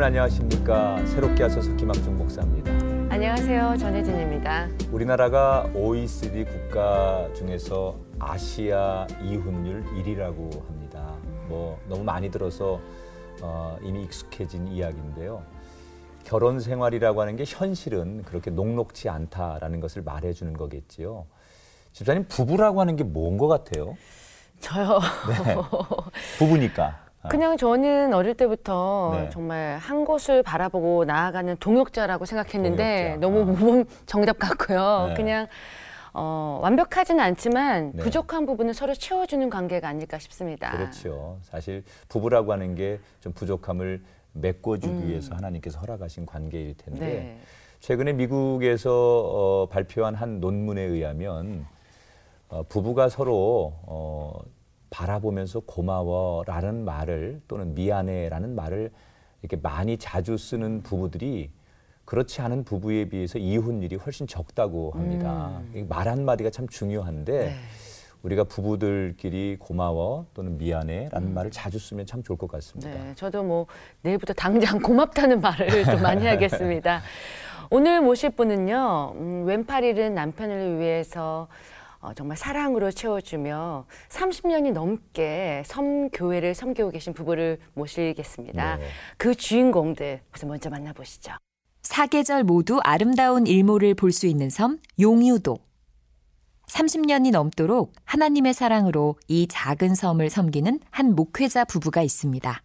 여러분 안녕하십니까 새롭게 하소서 김학중 목사입니다. 안녕하세요 전혜진입니다. 우리나라가 OECD 국가 중에서 아시아 이혼율 1위라고 합니다. 뭐 너무 많이 들어서 어, 이미 익숙해진 이야기인데요. 결혼 생활이라고 하는 게 현실은 그렇게 녹록지 않다라는 것을 말해주는 거겠지요. 집사님 부부라고 하는 게 뭔 것 같아요? 저요. 네. 부부니까. 그냥 저는 어릴 때부터 네. 정말 한 곳을 바라보고 나아가는 동역자라고 생각했는데 동역자. 너무 아. 모범 정답 같고요. 네. 그냥 어, 완벽하지는 않지만 네. 부족한 부분을 서로 채워주는 관계가 아닐까 싶습니다. 그렇죠. 사실 부부라고 하는 게 좀 부족함을 메꿔주기 음. 위해서 하나님께서 허락하신 관계일 텐데 네. 최근에 미국에서 어, 발표한 한 논문에 의하면 어, 부부가 서로 어, 바라보면서 고마워라는 말을 또는 미안해라는 말을 이렇게 많이 자주 쓰는 부부들이 그렇지 않은 부부에 비해서 이혼율이 훨씬 적다고 합니다. 음. 이말 한마디가 참 중요한데 네. 우리가 부부들끼리 고마워 또는 미안해라는 말을 자주 쓰면 참 좋을 것 같습니다. 네, 저도 뭐 내일부터 당장 고맙다는 말을 좀 많이 하겠습니다. 오늘 모실 분은요, 음, 왼팔 잃은 남편을 위해서 어, 정말 사랑으로 채워주며 30년이 넘게 섬교회를 섬기고 계신 부부를 모시겠습니다. 네. 그 주인공들 우선 먼저 만나보시죠. 사계절 모두 아름다운 일몰을 볼 수 있는 섬 용유도. 30년이 넘도록 하나님의 사랑으로 이 작은 섬을 섬기는 한 목회자 부부가 있습니다.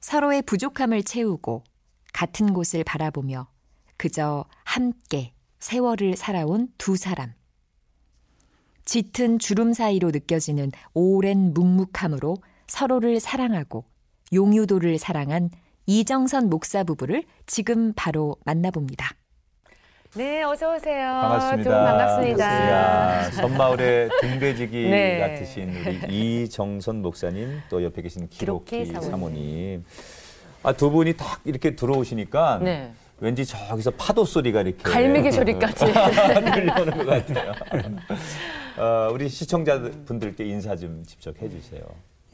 서로의 부족함을 채우고 같은 곳을 바라보며 그저 함께 세월을 살아온 두 사람. 짙은 주름 사이로 느껴지는 오랜 묵묵함으로 서로를 사랑하고 용유도를 사랑한 이정선 목사 부부를 지금 바로 만나봅니다. 네, 어서 오세요. 반갑습니다. 반갑습니다. 야, 섬마을의 등대지기 네. 같으신 우리 이정선 목사님 또 옆에 계신 기록기 기록기 사모님. 사모님. 아, 두 분이 딱 이렇게 들어오시니까 네. 왠지 저기서 파도 소리가 이렇게 갈매기 소리까지. 들려오는 것 같아요. 어, 우리 시청자분들께 인사 좀 직접 해주세요.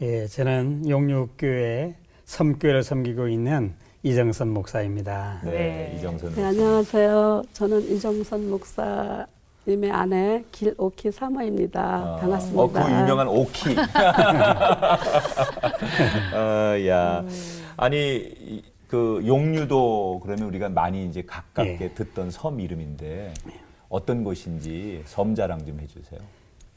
예, 저는 용육교회 섬교회를 섬기고 있는 이정선 목사입니다. 네, 네. 이정선 네, 목사. 안녕하세요. 저는 이정선 목사 님의 아내 길오키 사모입니다. 아, 반갑습니다. 어, 그 유명한 오키. 어, 야. 아니, 이- 그 용유도 그러면 우리가 많이 이제 가깝게 예. 듣던 섬 이름인데 어떤 곳인지 섬 자랑 좀 해주세요.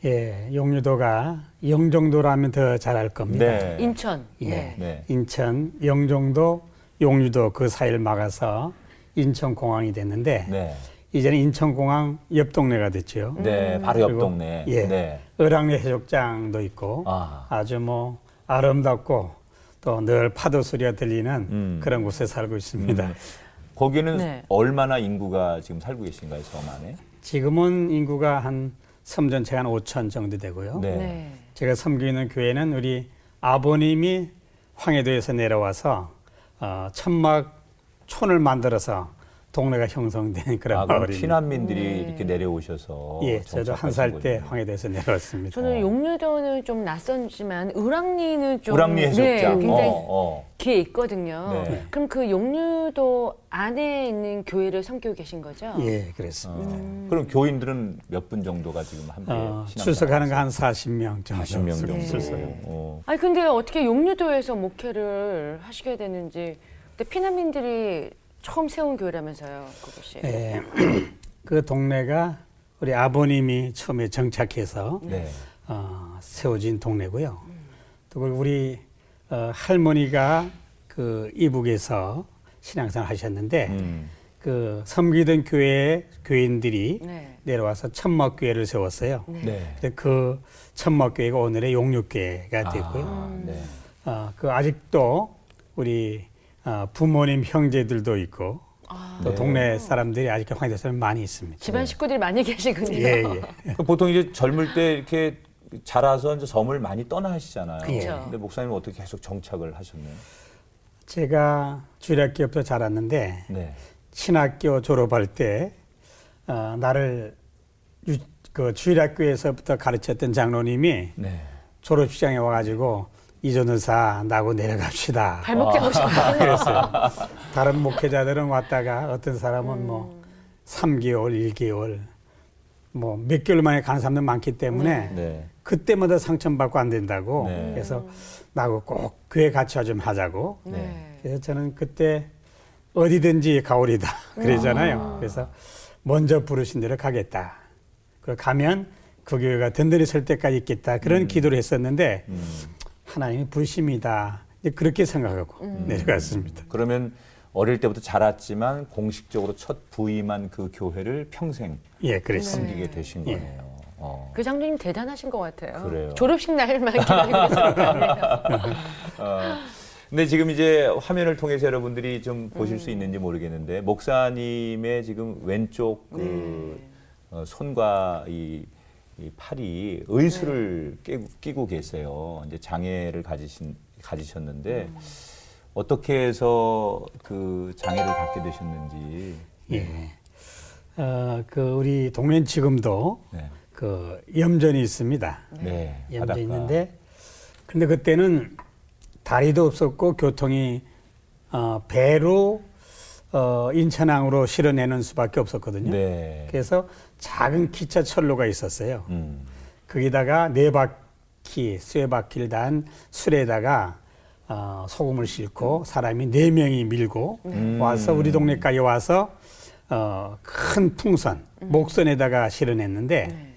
예, 용유도가 영종도라면 더잘알 겁니다. 네. 인천. 예. 네. 네. 인천, 영종도, 용유도 그 사이를 막아서 인천공항이 됐는데 네. 이제는 인천공항 옆 동네가 됐죠. 네. 바로 옆 동네. 예. 네. 을왕리 해수욕장도 있고 아. 아주 뭐 아름답고 또 늘 파도 소리가 들리는 음. 그런 곳에 살고 있습니다. 음. 거기는 네. 얼마나 인구가 지금 살고 계신가요, 섬 안에? 지금은 인구가 한 섬 전체가 한 5천 정도 되고요. 네. 네. 제가 섬기는 교회는 우리 아버님이 황해도에서 내려와서 어, 천막 촌을 만들어서 동네가 형성된 그런 아, 마을입니다. 피난민들이 네. 이렇게 내려오셔서 예, 저도 한 살 때 황해도에서 내려왔습니다. 저는 용유도는 좀 낯선지만 을왕리는 좀 우랑리 해수욕장. 네, 굉장히 어, 어. 귀에 있거든요. 네. 그럼 그 용유도 안에 있는 교회를 섬기고 계신 거죠? 예, 그렇습니다. 음. 그럼 교인들은 몇 분 정도가 지금 함께 어, 출석하는 거 한 40명 정도. 40명 정도. 네. 출석해요. 어. 아니 근데 어떻게 용유도에서 목회를 하시게 되는지 근데 피난민들이 처음 세운 교회라면서요, 그곳이. 예, 그 동네가 우리 아버님이 처음에 정착해서 네. 어, 세워진 동네고요. 또 그리고 우리 어, 할머니가 그 이북에서 신앙생활 하셨는데 음. 그 섬기던 교회 교인들이 네. 내려와서 천막교회를 세웠어요. 네. 네. 근데 그 천막교회가 오늘의 용육교회가 됐고요. 아, 네. 어, 그 아직도 우리 어, 부모님 형제들도 있고 아, 또 네. 동네 사람들이 아직 황해도에서는 많이 있습니다. 집안 식구들이 많이 계시군요. 예, 예. 그 보통 이제 젊을 때 이렇게 자라서 이제 섬을 많이 떠나시잖아요. 그렇죠. 근데 목사님은 어떻게 계속 정착을 하셨나요? 제가 주일학교부터 자랐는데 네. 신학교 졸업할 때 어, 나를 유, 그 주일학교에서부터 가르쳤던 장로님이 네. 졸업식장에 와가지고 이전의사 나고 내려갑시다. 발목 잡으셨군요. 그랬어요. 다른 목회자들은 왔다가 어떤 사람은 뭐 3개월, 1개월, 뭐 몇 개월 만에 가는 사람들 많기 때문에 네. 그때마다 상처받고 안 된다고. 네. 그래서 나하고 꼭 교회 같이 좀 하자고. 네. 그래서 저는 그때 어디든지 가오리다 그러잖아요. 그래서 먼저 부르신 대로 가겠다. 그 가면 그 교회가 든든히 설 때까지 있겠다. 그런 기도를 했었는데 음. 하나님이. 이제 그렇게 생각하고 내려갔습니다. 그러면 어릴 때부터 자랐지만 공식적으로 첫 부임한 그 교회를 평생 예, 그랬습니다. 섬기게 되신 예. 거네요. 어. 그 장로님 대단하신 것 같아요. 그래요. 졸업식 날만 기다리고 거 아니에요. 어, 근데 지금 이제 화면을 통해서 여러분들이 좀 보실 수 있는지 모르겠는데 목사님의 지금 왼쪽 그 네. 어, 손과 이, 이 팔이 의수를 끼고, 끼고 계세요. 이제 장애를 가지신 가지셨는데 어떻게 해서 그 장애를 갖게 되셨는지. 예. 어, 그 우리 동네는 지금도 네. 그 염전이 있습니다. 네. 염전이 바닷가. 있는데 근데 그때는 다리도 없었고 교통이 어, 배로 어, 인천항으로 실어내는 수밖에 없었거든요. 네. 그래서 작은 기차 철로가 있었어요. 음. 거기다가 네 바퀴, 쇠 바퀴를 단 술에다가 어, 소금을 싣고 사람이 네 명이 밀고 음. 와서 우리 동네까지 와서 어, 큰 풍선, 목선에다가 실어냈는데 네.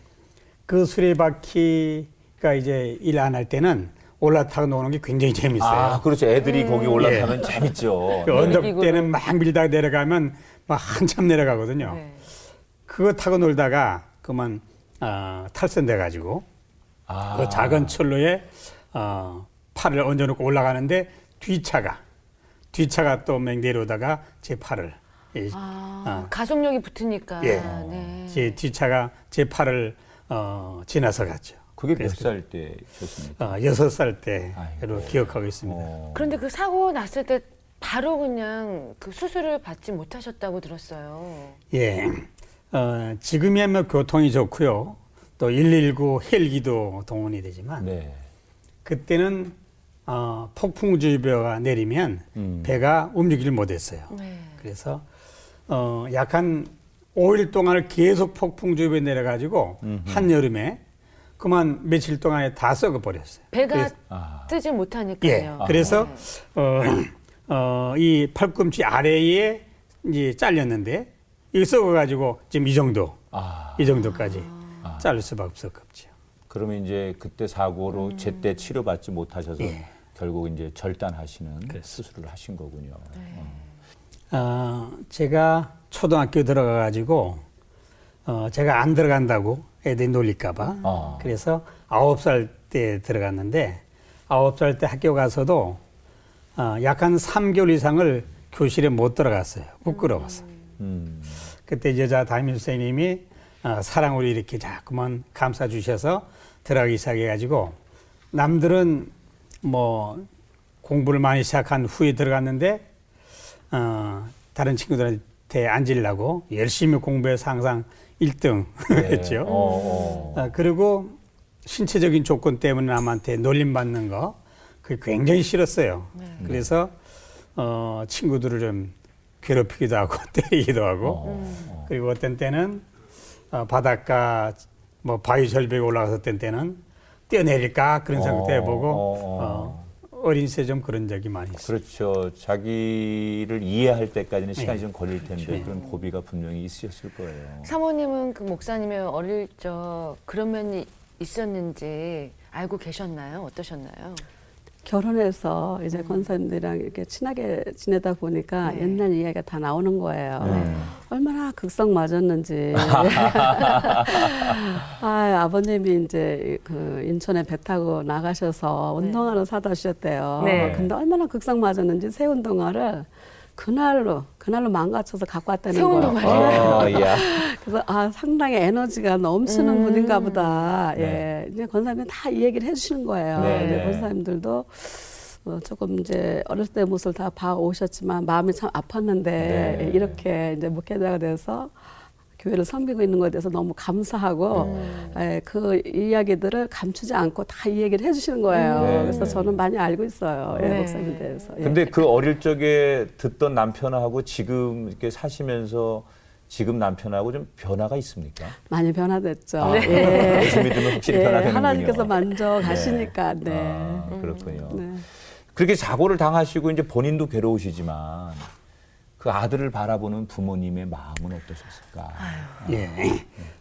그 수레바퀴가 이제 일 안 할 때는 올라타고 노는 게 굉장히 재밌어요. 아, 그렇죠. 애들이 거기 올라타면 재밌죠. 그 언덕 놀이기구로. 때는 막 밀다가 내려가면 막 한참 내려가거든요. 네. 그거 타고 놀다가 그만 어, 탈선돼 가지고 아. 그 작은 철로에 어, 팔을 얹어놓고 올라가는데 뒤차가 뒤차가 또맹 내려오다가 제 팔을 이, 아, 가속력이 붙으니까. 예. 네. 제 뒤차가 제 팔을 어, 지나서 갔죠. 그게 몇 살때 셨습니까? 어, 여섯 살 때로 아이고. 기억하고 있습니다. 어. 그런데 그 사고 났을 때 바로 그냥 그 수술을 받지 못하셨다고 들었어요. 예. 어, 지금이야 뭐 교통이 좋고요. 또 119 헬기도 동원이 되지만 네. 그때는 어, 폭풍주의보가 내리면 음. 배가 움직이질 못했어요. 네. 그래서 어, 약한 5일 동안을 계속 폭풍주의보에 내려가지고 한 여름에 그만 며칠 동안에 다 썩어버렸어요. 배가 그래서- 아. 뜨지 예. 못하니까요. 그래서 네. 어, 어, 이 팔꿈치 아래에 이제 잘렸는데 이거 썩어가지고 지금 이 정도, 아. 이 정도까지 자를 수밖에 없었죠. 그러면 이제 그때 사고로 제때 치료받지 못하셔서 예. 결국 이제 절단하시는 수술을 하신 거군요. 어, 제가 초등학교 들어가 가지고 어, 제가 안 들어간다고 애들이 놀릴까봐 아. 그래서 아홉 살 때 들어갔는데 아홉 살 때 학교 가서도 어, 약한 3개월 이상을 교실에 못 들어갔어요. 부끄러워서. 음. 그때 여자 담임 선생님이 어, 사랑으로 이렇게 자꾸만 감싸 주셔서 들어가기 시작해 가지고 남들은 뭐 공부를 많이 시작한 후에 들어갔는데 어, 다른 친구들한테 앉으려고 열심히 공부해서 항상 1등 네. 했죠. 어, 어. 어, 그리고 신체적인 조건 때문에 남한테 놀림받는 거 그게 굉장히 싫었어요. 그래서 어, 친구들을 좀 괴롭히기도 하고 때리기도 하고 어. 그리고 어떤 때는 어, 바닷가 뭐 바위 절벽에 올라갔을 때는 뛰어내릴까 그런 생각도 어, 해보고 어, 어, 어린 시절 좀 그런 적이 많이 있어요. 그렇죠. 자기를 이해할 때까지는 시간이 네. 좀 걸릴 텐데 그렇죠. 그런 고비가 분명히 있으셨을 거예요. 사모님은 그 목사님이 어릴 적 그런 면이 있었는지 알고 계셨나요? 어떠셨나요? 결혼해서 이제 권사님들이랑 이렇게 친하게 지내다 보니까 네. 옛날 이야기가 다 나오는 거예요. 네. 얼마나 극성 맞았는지. 아, 아버님이 이제 그 인천에 배 타고 나가셔서 운동화를 사다 주셨대요. 네. 근데 얼마나 극성 맞았는지 새 운동화를 그날로 그날로 망가져서 갖고 왔다는 새 거예요. 어, 야. 그래서 아 상당히 에너지가 넘치는 음. 분인가 보다. 네. 예, 이제 권사님이 다이 얘기를 해주시는 거예요. 네. 이제 권사님들도 어, 조금 이제 어렸을 때 모습을 다 봐 오셨지만 마음이 참 아팠는데 네. 예, 이렇게 이제 목회자가 돼서 교회를 섬기고 있는 것에 대해서 너무 감사하고 음. 예, 그 이야기들을 감추지 않고 다 이 얘기를 해주시는 거예요. 네. 그래서 저는 많이 알고 있어요. 예, 네. 목사님에 대해서. 예. 근데 그 어릴 적에 듣던 남편하고 지금 이렇게 사시면서 지금 남편하고 좀 변화가 있습니까? 많이 변화됐죠. 아, 예. 예수 믿으면 확실히 예, 변화되는군요. 하나님께서 만져 가시니까. 네. 아, 그렇군요. 네. 그렇게 사고를 당하시고 이제 본인도 괴로우시지만 그 아들을 바라보는 부모님의 마음은 어떠셨을까? 예.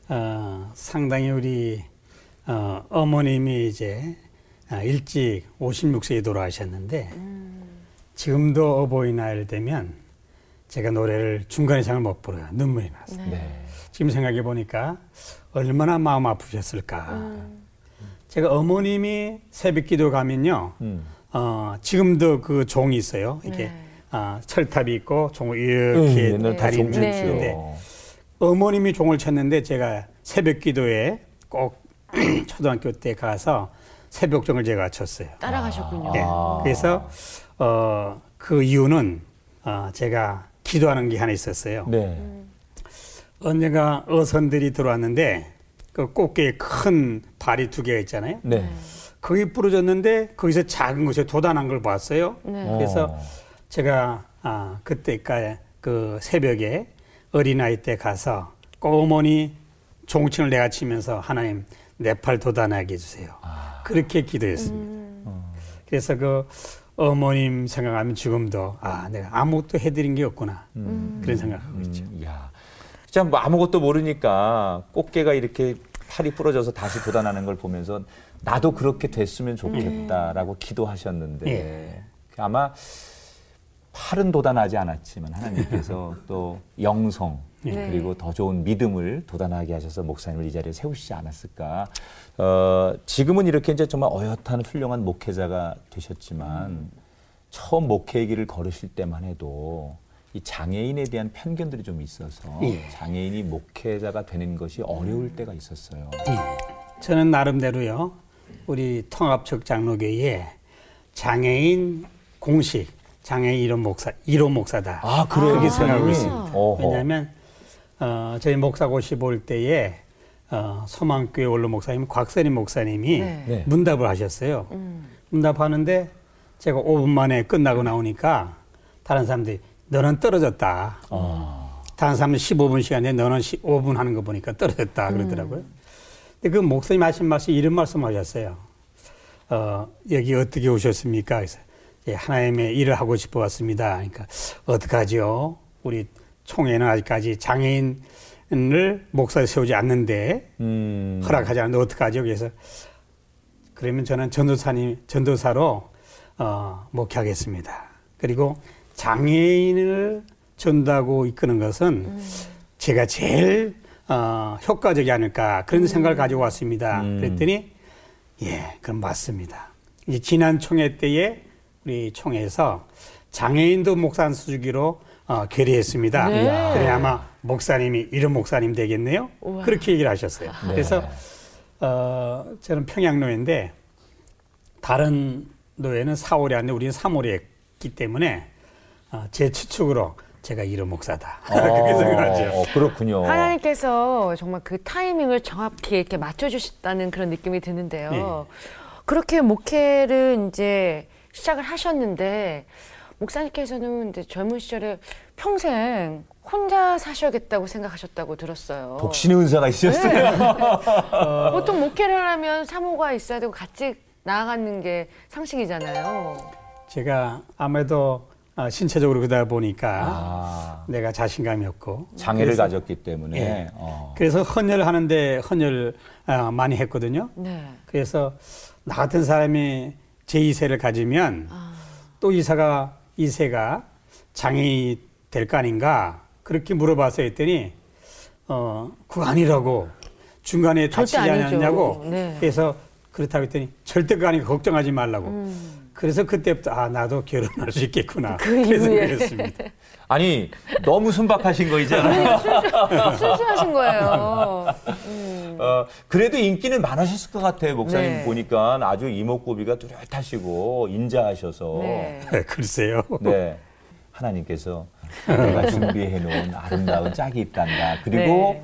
어, 상당히 우리 어, 어머님이 이제 아, 일찍 56세에 돌아가셨는데 지금도 어버이날 되면 제가 노래를 중간에 잘 못 부르요. 눈물이 나서. 네. 지금 생각해 보니까 얼마나 마음 아프셨을까. 제가 어머님이 새벽기도 가면요. 음. 어, 지금도 그 종이 있어요. 이게 네. 아, 철탑이 있고 종을 음, 이렇게 옛날 다 다리 종쳤죠. 있는 데 어머님이 종을 쳤는데 제가 새벽 기도에 꼭 초등학교 때 가서 새벽 종을 제가 쳤어요. 따라가셨군요. 예. 아. 그래서 어, 그 이유는 어, 제가 기도하는 게 하나 있었어요. 네. 언젠가 어선들이 들어왔는데 그 꽃게에 큰 발이 두 개가 있잖아요. 네. 거기 부러졌는데 거기서 작은 것이 돋아난 걸 봤어요. 네. 그래서 어. 제가 아, 그때까 그 새벽에 어린아이 때 가서 꼬머니 종칭을 내가 치면서 하나님 내팔 돋아나게 해주세요. 그렇게 기도했습니다. 그래서 그 어머님 생각하면 지금도 아 내가 아무것도 해드린 게 없구나 그런 생각하고 있죠. 음, 야. 진짜 뭐 아무것도 모르니까 꽃게가 이렇게 팔이 부러져서 다시 돋아나는 걸 보면서 나도 그렇게 됐으면 좋겠다라고 기도하셨는데 예. 아마 팔은 돋아나지 않았지만 하나님께서 또 영성 네. 그리고 더 좋은 믿음을 돋아나게 하셔서 목사님을 이 자리에 세우시지 않았을까. 어, 지금은 이렇게 이제 정말 어엿한 훌륭한 목회자가 되셨지만 처음 목회의 길을 걸으실 때만 해도 이 장애인에 대한 편견들이 좀 있어서 예. 장애인이 목회자가 되는 것이 어려울 때가 있었어요. 저는 나름대로요 우리 통합적 장로교회에 장애인 공식 장애인 이론 목사 이론 목사다. 아, 그래요? 그렇게 생각하고? 있습니다. 어허. 왜냐하면 어, 저희 목사고시 볼 때에 어, 소망교회 원로 목사님 곽선임 목사님이 네. 네. 문답을 하셨어요. 음. 문답하는데 제가 5분 만에 끝나고 나오니까 다른 사람들이 너는 떨어졌다. 아, 다른 사람은 15분 시간에 너는 5분 하는 거 보니까 떨어졌다 그러더라고요. 근데 그 목사님 하신 말씀 이런 말씀 하셨어요. 어, 여기 어떻게 오셨습니까? 그래서 예, 하나님의 일을 하고 싶어 왔습니다. 그러니까 어떡하죠? 우리 총회는 아직까지 장애인을 목사에 세우지 않는데 음. 허락하지 않는데 어떡하죠? 그래서 그러면 저는 전도사님, 전도사로 어, 목회하겠습니다. 그리고 장애인을 전도하고 이끄는 것은 제가 제일 어, 효과적이 않을까 그런 생각을 가지고 왔습니다. 음. 그랬더니 예, 그럼 맞습니다. 이제 지난 총회 때에 우리 총회에서 장애인도 목사 수주기로 어, 결의했습니다. 네. 그래 아마 목사님이 이런 목사님 되겠네요. 우와. 그렇게 얘기를 하셨어요. 네. 그래서 어, 저는 평양노예인데 다른 노예는 4월에 왔는데 우리는 3월에 했기 때문에 어, 제 추측으로 제가 이런 목사다. 그렇게 생각하죠. 어, 그렇군요. 하나님께서 정말 그 타이밍을 정확히 이렇게 맞춰주셨다는 그런 느낌이 드는데요. 네. 그렇게 목회를 이제 시작을 하셨는데 목사님께서는 이제 젊은 시절에 평생 혼자 사셔야겠다고 생각하셨다고 들었어요. 독신의 은사가 있으셨어요. 네. 보통 목회를 하면 사모가 있어야 되고 같이 나아가는 게 상식이잖아요. 제가 아무래도 어, 신체적으로 그러다 보니까 아, 내가 자신감이 없고 장애를 그래서- 가졌기 때문에. 예. 어. 그래서 헌혈 하는데 헌혈 어, 많이 했거든요. 네. 그래서 나 같은 사람이 제2세를 가지면 아. 또 이사가 이세가 장애인이 될 거 아닌가 그렇게 물어봐서 했더니 어 그거 아니라고 중간에 다치지. 않았냐고 네. 그래서 그렇다고 했더니 절대 그거 아니고 걱정하지 말라고 음. 그래서 그때부터 아 나도 결혼할 수 있겠구나 그 그래서 이후에. 그랬습니다. 아니, 너무 순박하신 거 있잖아요. 순수하신 거예요. 음. 어, 그래도 인기는 많으셨을 것 같아요. 목사님 네. 보니까 아주 이목구비가 뚜렷하시고 인자하셔서. 네. 글쎄요. 네. 하나님께서 내가 준비해 놓은 아름다운 짝이 있단다. 그리고 네.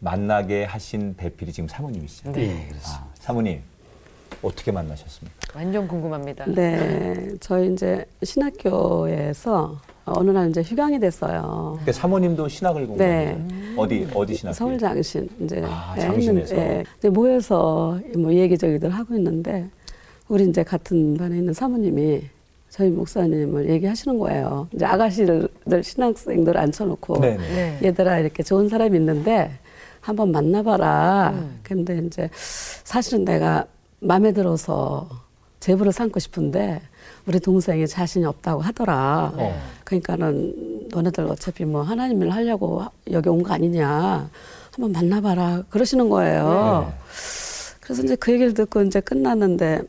만나게 하신 배필이 지금 사모님이시죠. 네. 아, 사모님 어떻게 만나셨습니까? 완전 궁금합니다. 네, 저희 이제 신학교에서 어느 날 이제 휴강이 됐어요. 그러니까 사모님도 신학을 공부해요. 네. 어디 어디 신학교? 서울 장신 이제 아, 예, 장신에서. 예, 이제 모여서 뭐 얘기저기들 하고 있는데 우리 이제 같은 반에 있는 사모님이 저희 목사님을 얘기하시는 거예요. 이제 아가씨들 신학생들 앉혀놓고 네네. 네. 얘들아 이렇게 좋은 사람이 있는데 한번 만나봐라. 음. 근데 이제 사실은 내가 마음에 들어서 제부를 삼고 싶은데 우리 동생이 자신이 없다고 하더라. 어. 그러니까는 너네들 어차피 뭐 하나님 일 하려고 여기 온 거 아니냐. 한번 만나봐라. 그러시는 거예요. 네. 그래서 이제 그 얘기를 듣고 이제 끝났는데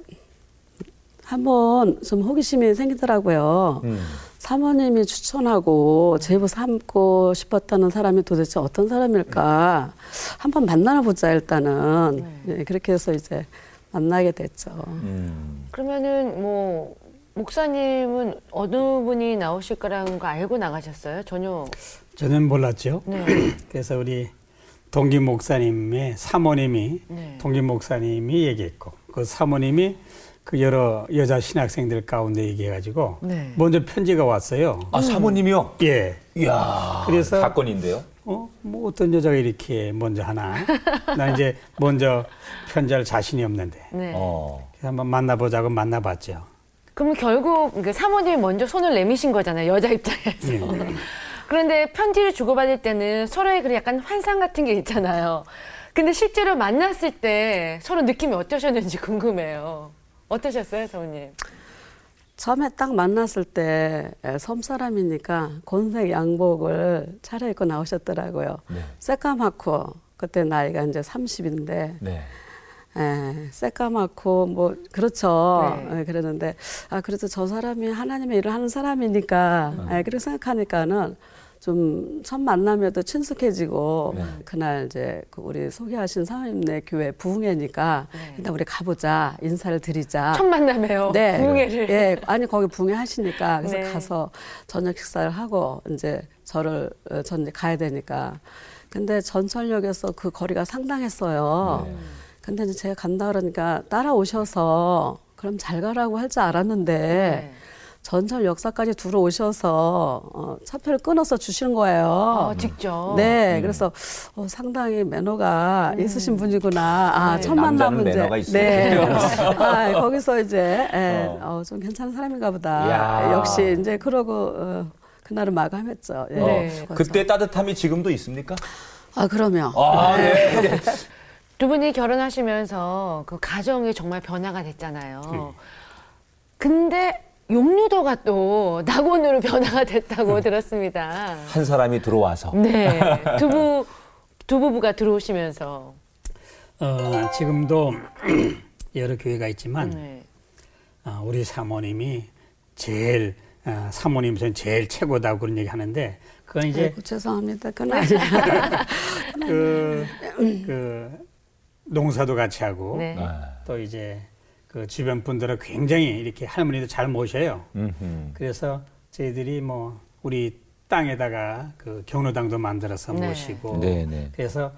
한번 좀 호기심이 생기더라고요. 음. 사모님이 추천하고 제부 삼고 싶었다는 사람이 도대체 어떤 사람일까 한번 만나보자 일단은 예, 그렇게 해서 이제 만나게 됐죠. 음. 그러면은 뭐 목사님은 어느 분이 나오실 거라는 거 알고 나가셨어요? 전혀. 저는 몰랐죠. 네. 그래서 우리 동기 목사님의 사모님이 네. 동기 목사님이 얘기했고 그 사모님이 그 여러 여자 신학생들 가운데 얘기해가지고 네. 먼저 편지가 왔어요. 아 사모님이요? 예. 이야. 그래서- 사건인데요. 어, 뭐 어떤 여자가 이렇게 먼저 하나? 나 이제 먼저 편지할 자신이 없는데 네. 어. 그래서 한번 만나보자고 만나봤죠. 그럼 결국 그 사모님이 먼저 손을 내미신 거잖아요. 여자 입장에서. 예. 그런데 편지를 주고받을 때는 서로의 그 약간 환상 같은 게 있잖아요. 근데 실제로 만났을 때 서로 느낌이 어떠셨는지 궁금해요. 어떠셨어요, 사모님? 처음에 딱 만났을 때 섬 사람이니까 곤색 양복을 차려입고 나오셨더라고요. 네. 새까맣고 그때 나이가 이제 30인데 네. 에, 새까맣고 뭐 그렇죠. 네. 예, 그랬는데 아 그래도 저 사람이 하나님의 일을 하는 사람이니까 예, 그렇게 생각하니까는 좀 첫 만남에도 친숙해지고 네. 그날 이제 그 우리 소개하신 사모님네 교회 부흥회니까 네. 일단 우리 가보자 인사를 드리자. 첫 만남에요. 네. 부흥회를. 예, 아니 거기 부흥회 하시니까 그래서 네. 가서 저녁 식사를 하고 이제 저를 어, 전 이제 가야 되니까. 근데 전철역에서 그 거리가 상당했어요. 네. 근데 이제 제가 간다 그러니까 따라오셔서 그럼 잘 가라고 할 줄 알았는데 네. 전철 역사까지 들어오셔서 어, 차표를 끊어서 주시는 거예요. 아, 직접. 네, 음. 그래서 어, 상당히 매너가 있으신 분이구나. 아, 네. 첫 만남은 이제 매너가 있어요. 네, 아, 거기서 이제 예, 어. 어, 좀 괜찮은 사람인가 보다. 야. 역시 이제 그러고 어, 그날은 마감했죠. 예. 네. 어, 그때 따뜻함이 지금도 있습니까? 아 그러면 아, 네. 네. 두 분이 결혼하시면서 그 가정이 정말 변화가 됐잖아요. 근데 용류도가 또 낙원으로 변화가 됐다고 들었습니다. 한 사람이 들어와서 네. 두부, 두 부부가 들어오시면서. 어, 지금도 여러 교회가 있지만 네. 어, 우리 사모님이 제일 어, 사모님 전 제일 최고다 그런 얘기 하는데 그건 이제 아이고, 죄송합니다. 그건 아니야. 그, 그 농사도 같이 하고 네. 아, 또 이제 그 주변 분들은 굉장히 이렇게 할머니도 잘 모셔요. 음흠. 그래서 저희들이 뭐 우리 땅에다가 그 경로당도 만들어서 네. 모시고 네, 네. 그래서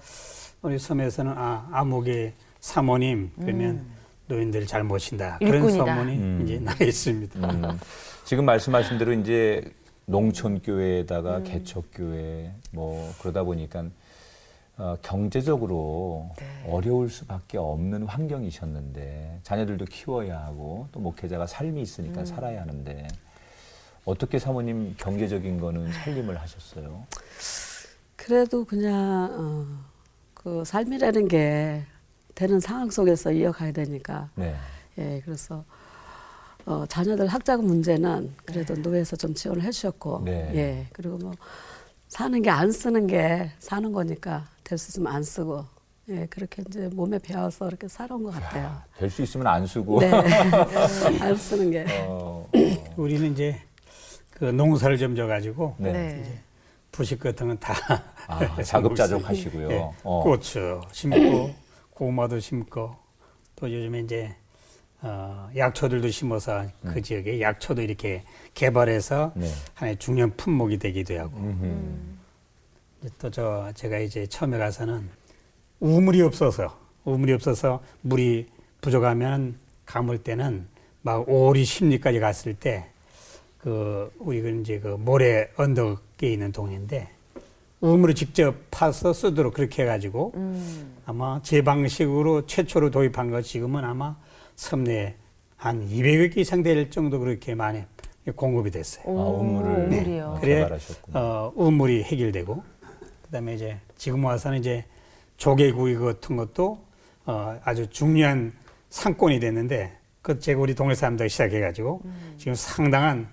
우리 섬에서는 아 아무개 사모님 그러면 노인들 잘 모신다 그런 음. 일꾼이다. 소문이 음. 이제 나 있습니다. 음, 지금 말씀하신 대로 이제 농촌 교회에다가 개척 교회 뭐 그러다 보니까 어, 경제적으로 네. 어려울 수밖에 없는 환경이셨는데 자녀들도 키워야 하고 또 목회자가 삶이 있으니까 음. 살아야 하는데 어떻게 사모님 경제적인 거는 살림을 하셨어요? 그래도 그냥 어, 그 삶이라는 게 되는 상황 속에서 이어가야 되니까 네. 예 그래서 어, 자녀들 학자금 문제는 그래도 노회에서 좀 지원을 해주셨고 네. 예 그리고 뭐 사는 게 안 쓰는 게 사는 거니까 될 수 있으면 안 쓰고 예 그렇게 이제 몸에 배워서 이렇게 살아온 것 같아요. 될 수 있으면 안 쓰고 네, 안 쓰는 게. 어, 우리는 이제 그 농사를 좀 져가지고 네. 네. 부식 같은 건다 아, 자급자족 하시고요. 예, 어. 고추 심고 고구마도 심고 또 요즘에 이제 어, 약초들도 심어서 그 지역에 약초도 이렇게 개발해서 네. 하나의 중요한 품목이 되기도 하고 음흠. 또저 제가 이제 처음에 가서는 우물이 없어서 우물이 없어서 물이 부족하면 감을 때는 막 5리 10리까지 갔을 때 그 우리 그 이제 그 모래 언덕에 있는 동네인데 우물을 직접 파서 쓰도록 그렇게 해가지고 아마 제 방식으로 최초로 도입한 거 지금은 아마 섬내에 한 200여 개 이상 될 정도 그렇게 많이 공급이 됐어요. 아, 우물을 네. 어, 그래. 어, 우물이 해결되고 그다음에 이제 지금 와서는 이제 조개구이 같은 것도 어, 아주 중요한 상권이 됐는데 그 제가 우리 동네 사람들 시작해가지고 음. 지금 상당한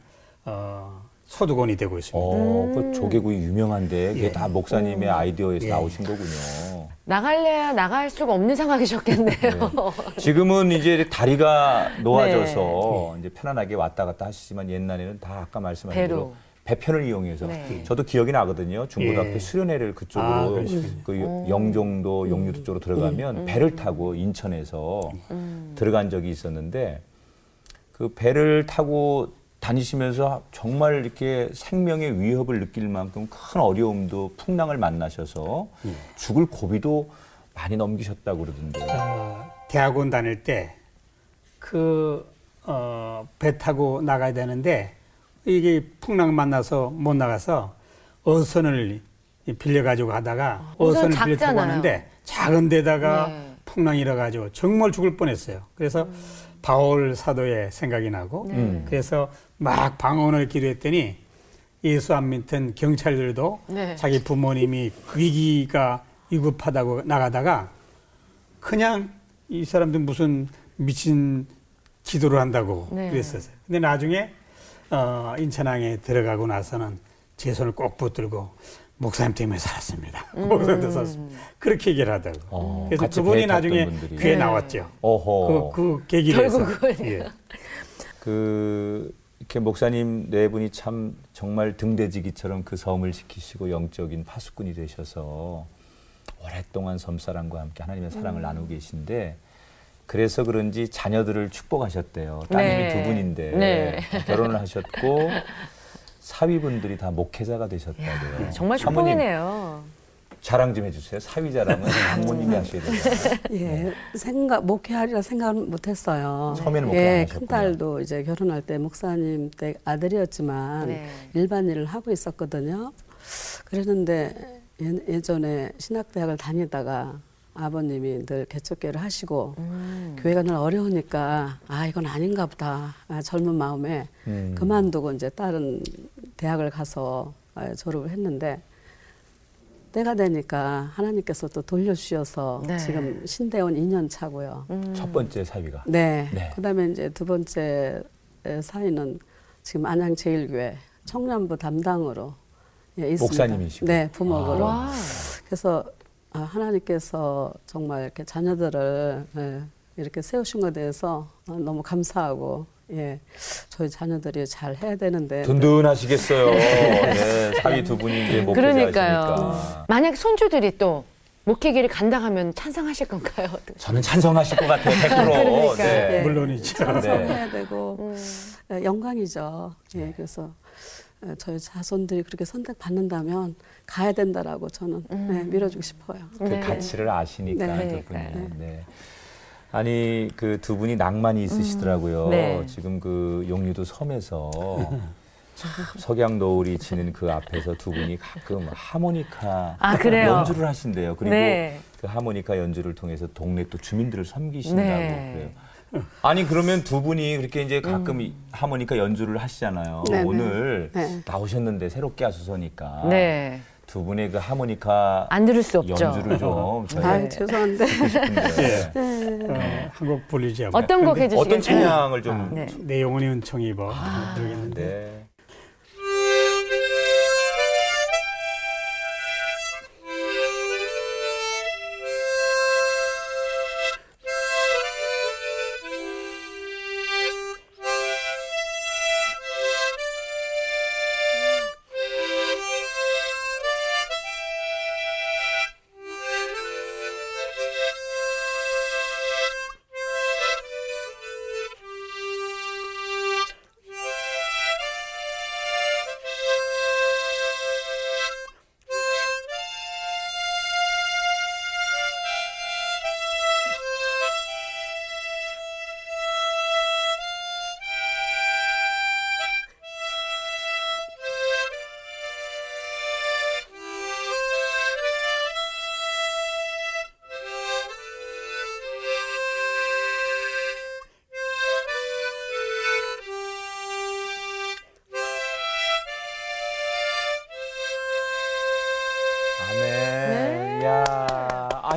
어, 소득원이 되고 있습니다. 어, 그 조개구이 유명한데 그게 예. 다 목사님의 아이디어에서 예. 나오신 거군요. 나갈래야 나갈 수가 없는 상황이셨겠네요. 지금은 이제 다리가 놓아져서 네. 이제 편안하게 왔다 갔다 하시지만 옛날에는 다 아까 말씀하신 배로. 대로 배편을 이용해서 네. 저도 기억이 나거든요. 중고등학교 예. 수련회를 아, 그쪽으로 그러시군요. 그 영종도 용유도 쪽으로 들어가면 배를 타고 인천에서 들어간 적이 있었는데 그 배를 타고 다니시면서 정말 이렇게 생명의 위협을 느낄 만큼 큰 어려움도 풍랑을 만나셔서 죽을 고비도 많이 넘기셨다고 그러던데. 어, 대학원 다닐 때 그, 어, 배 타고 나가야 되는데 이게 풍랑 만나서 못 나가서 어선을 빌려가지고 가다가 어선 어선을 빌려 타고. 가는데 작은 데다가 네. 풍랑이 일어가지고 정말 죽을 뻔했어요. 그래서 바울 사도의 생각이 나고 음. 그래서 막 방언을 기도했더니 예수 안 믿던 경찰들도 네. 자기 부모님이 위기가 위급하다고 나가다가 그냥 이 사람들 무슨 미친 기도를 한다고 네. 그랬었어요. 근데 나중에 어, 인천항에 들어가고 나서는 제 손을 꼭 붙들고 목사님 때문에 살았습니다. 목사님 때문에 살았습니다. 그렇게 얘기를 하더라고. 어, 그래서 그분이 나중에 분들이. 귀에 네. 나왔죠. 어허. 그, 그 계기를 해서. 결국은. 예. 그 이렇게 목사님 네 분이 참 정말 등대지기처럼 그 섬을 지키시고 영적인 파수꾼이 되셔서 오랫동안 섬사람과 함께 하나님의 사랑을 나누고 계신데 그래서 그런지 자녀들을 축복하셨대요. 따님이 네. 두 분인데 네. 결혼을 하셨고 사위분들이 다 목회자가 되셨다고요. 정말 사모님 축복이네요. 자랑 좀 해주세요. 사위 자랑은 장모님이 하셔야 돼요. 예, 생각 목회하리라 생각은 못했어요. 처음에는 목회 예, 안 하셨구나. 큰 딸도 이제 결혼할 때 목사님 때 아들이었지만 네. 일반 일을 하고 있었거든요. 그랬는데 예, 예전에 신학대학을 다니다가 아버님이 늘 개척교를 하시고 음. 교회가 늘 어려우니까 아 이건 아닌가 보다 아, 젊은 마음에 음. 그만두고 이제 다른 대학을 가서 아, 졸업을 했는데 때가 되니까 하나님께서 또 돌려주셔서 네. 지금 신대원 2년 차고요. 음. 첫 번째 사위가. 네. 네. 그다음에 이제 두 번째 사위는 지금 안양 제일교회 청년부 담당으로 예, 있습니다. 목사님이시고. 네, 부목으로. 와. 그래서 아, 하나님께서 정말 이렇게 자녀들을 예, 이렇게 세우신 것에 대해서 어, 너무 감사하고 예, 저희 자녀들이 잘 해야 되는데 든든하시겠어요. 네, 사위 두 분이 이제 그러니까요. 목회자시니까. 만약 손주들이 또 목회기를 간다 하면 찬성하실 건가요? 저는 찬성하실 것 같아요. 100%. 그러니까요. 네. 예. 물론이죠. 네. 찬성해야 되고 음. 예, 영광이죠. 예, 그래서 예, 저희 자손들이 그렇게 선택받는다면 가야 된다라고 저는 예, 밀어주고 싶어요. 그 네. 가치를 아시니까 네. 두 분이. 그러니까요. 네. 아니 그 두 분이 낭만이 있으시더라고요. 음. 네. 지금 그 용유도 섬에서 참 석양 노을이 지는 그 앞에서 두 분이 가끔 하모니카 아? 연주를 하신대요. 그리고 네. 그 하모니카 연주를 통해서 동네 또 주민들을 섬기신다고 네. 그래요. 아니 그러면 두 분이 그렇게 이제 가끔 이 하모니카 연주를 하시잖아요. 네, 네. 오늘 네. 나오셨는데 새롭게 하소서니까 네. 두 분의 그 하모니카 안 들을 수 없죠. 연주를 좀 저희 아, 네. 죄송한데 듣고 싶은데 어, 한곡 불리죠. 어떤 곡 해주시겠어요? 어떤 찬양을 좀 네. 내 영혼이 은총 입어 모르겠는데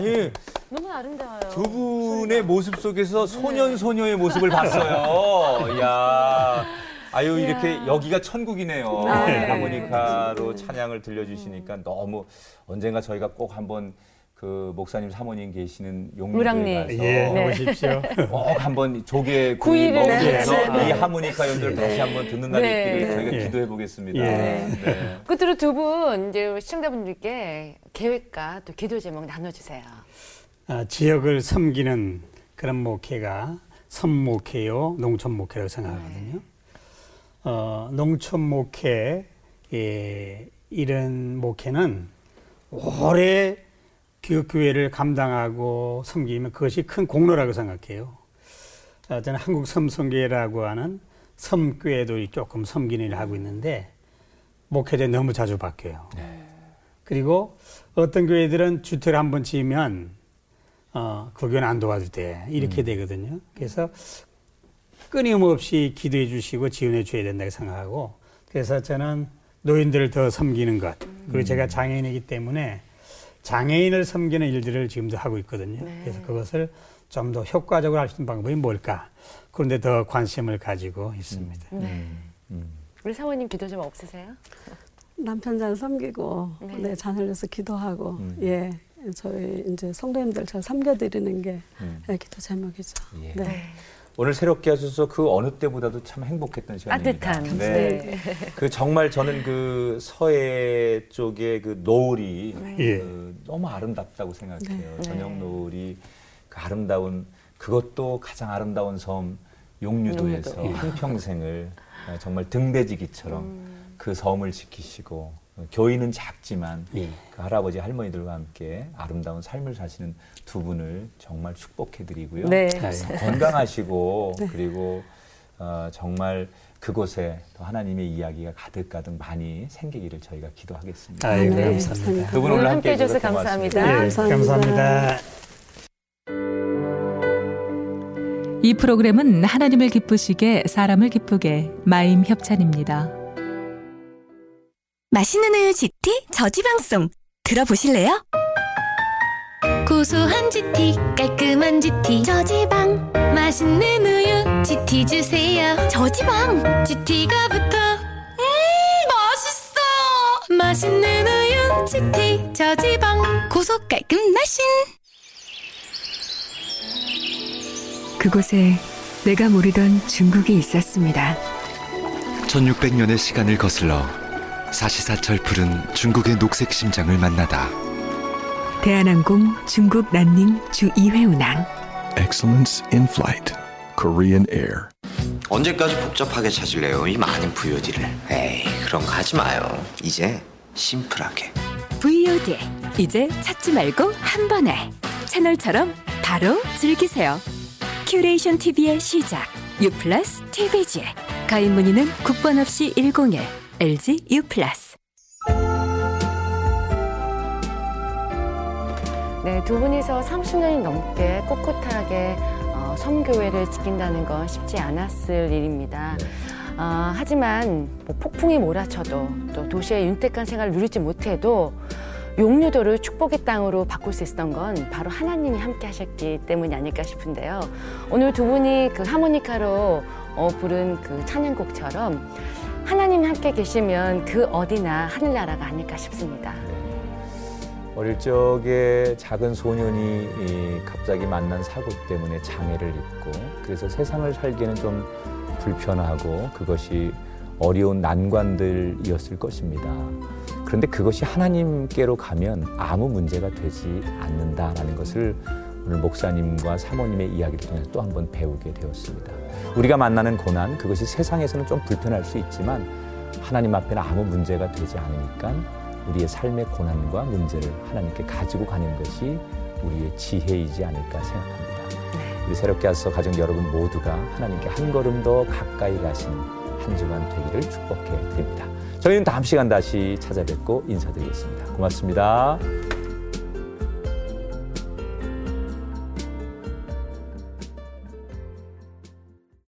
아니 너무 아름다워요. 두 분의 모습 속에서 소년 소녀의 모습을 봤어요. 야. 아유 이렇게 여기가 천국이네요. 네. 하모니카로 찬양을 들려주시니까 너무 언젠가 저희가 꼭 한번 그 목사님 사모님 계시는 우랑리. 가서 예, 네. 오십시오. 꼭 한번 조개 구이 구이를 먹으면서 네, 네. 이 하모니카 연주를 다시 한번 듣는 날이 네. 있기를 저희가 예. 기도해 보겠습니다. 예. 네. 끝으로 두 분 이제 시청자분들께 계획과 또 기도 제목 나눠주세요. 아, 지역을 섬기는 그런 목회가 선목회요, 농촌 목회라고 생각하거든요. 어, 농촌 목회, 예, 이런 목회는 오래 교육교회를 감당하고 섬기면 그것이 큰 공로라고 생각해요. 어, 저는 한국 섬성교회라고 하는 섬교회도 조금 섬기는 일을 하고 있는데 목회자 너무 자주 바뀌어요. 그리고 어떤 교회들은 주택을 한 번 지으면 어, 그 교회는 안 도와도 돼. 이렇게 되거든요. 그래서 끊임없이 기도해 주시고 지원해 줘야 된다고 생각하고 그래서 저는 노인들을 더 섬기는 것 그리고 제가 장애인이기 때문에 장애인을 섬기는 일들을 지금도 하고 있거든요. 네. 그래서 그것을 좀 더 효과적으로 할 수 있는 방법이 뭘까? 그런데 더 관심을 가지고 있습니다. 네. 우리 사모님 기도 좀 없으세요? 남편 잘 섬기고 네. 네, 자녀를 위해서 기도하고 음. 예 저희 이제 성도님들 잘 섬겨드리는 게 음. 예, 기도 제목이죠. 예. 네. 오늘 새롭게 하셔서 그 어느 때보다도 참 행복했던 시간입니다. 따뜻한. 네. 그 정말 저는 그 서해 쪽의 그 노을이 예. 그 너무 아름답다고 생각해요. 네. 저녁 노을이 그 아름다운 그것도 가장 아름다운 섬 용류도에서 용류도. 한 평생을 정말 등대지기처럼 그 섬을 지키시고 교인은 작지만 예. 그 할아버지 할머니들과 함께 아름다운 삶을 사시는 두 분을 정말 축복해드리고요. 네. 아유. 건강하시고 그리고 어, 정말 그곳에 또 하나님의 이야기가 가득가득 많이 생기기를 저희가 기도하겠습니다. 아유, 네. 감사합니다. 두 분 오늘 함께 해주셔서 감사합니다. 예, 감사합니다. 감사합니다. 이 프로그램은 하나님을 기쁘시게 사람을 기쁘게 마임 협찬입니다. 맛있는 우유 GT 저지방송 들어보실래요? 고소한 GT 깔끔한 GT 저지방. 맛있는 우유 GT 주세요. 저지방. GT가 붙어. 음 맛있어. 맛있는 우유 GT 저지방. 고소 깔끔 날씬 그곳에 내가 모르던 중국이 있었습니다. 1600년의 시간을 거슬러 사시사철 푸른 중국의 녹색 심장을 만나다 대한항공 중국 난닝 주 2회 운항. Excellence in Flight. Korean Air. 언제까지 복잡하게 찾을래요? 이 많은 VOD를. 에이, 그런 거 하지 마요. 이제 심플하게. VOD 이제 찾지 말고 한 번에 채널처럼 바로 즐기세요. 큐레이션 TV의 시작 U 플러스 TVG 가입 문의는 국번 없이 101 LG U 플러스. 네, 두 분이서 30년이 넘게 꿋꿋하게 어, 섬교회를 지킨다는 건 쉽지 않았을 일입니다. 아, 하지만 뭐 폭풍이 몰아쳐도 또 도시의 윤택한 생활을 누리지 못해도 용류도를 축복의 땅으로 바꿀 수 있었던 건 바로 하나님이 함께 하셨기 때문이 아닐까 싶은데요. 오늘 두 분이 그 하모니카로 어, 부른 그 찬양곡처럼 하나님이 함께 계시면 그 어디나 하늘나라가 아닐까 싶습니다. 어릴 적에 작은 소년이 이 갑자기 만난 사고 때문에 장애를 입고 그래서 세상을 살기에는 좀 불편하고 그것이 어려운 난관들이었을 것입니다. 그런데 그것이 하나님께로 가면 아무 문제가 되지 않는다라는 것을 오늘 목사님과 사모님의 이야기를 통해서 또 한 번 배우게 되었습니다. 우리가 만나는 고난, 그것이 세상에서는 좀 불편할 수 있지만 하나님 앞에는 아무 문제가 되지 않으니까 우리의 삶의 고난과 문제를 하나님께 가지고 가는 것이 우리의 지혜이지 않을까 생각합니다. 우리 새롭게 하서 가정 여러분 모두가 하나님께 한 걸음 더 가까이 가신 한 주간 되기를 축복해 드립니다. 저희는 다음 시간 다시 찾아뵙고 인사드리겠습니다. 고맙습니다.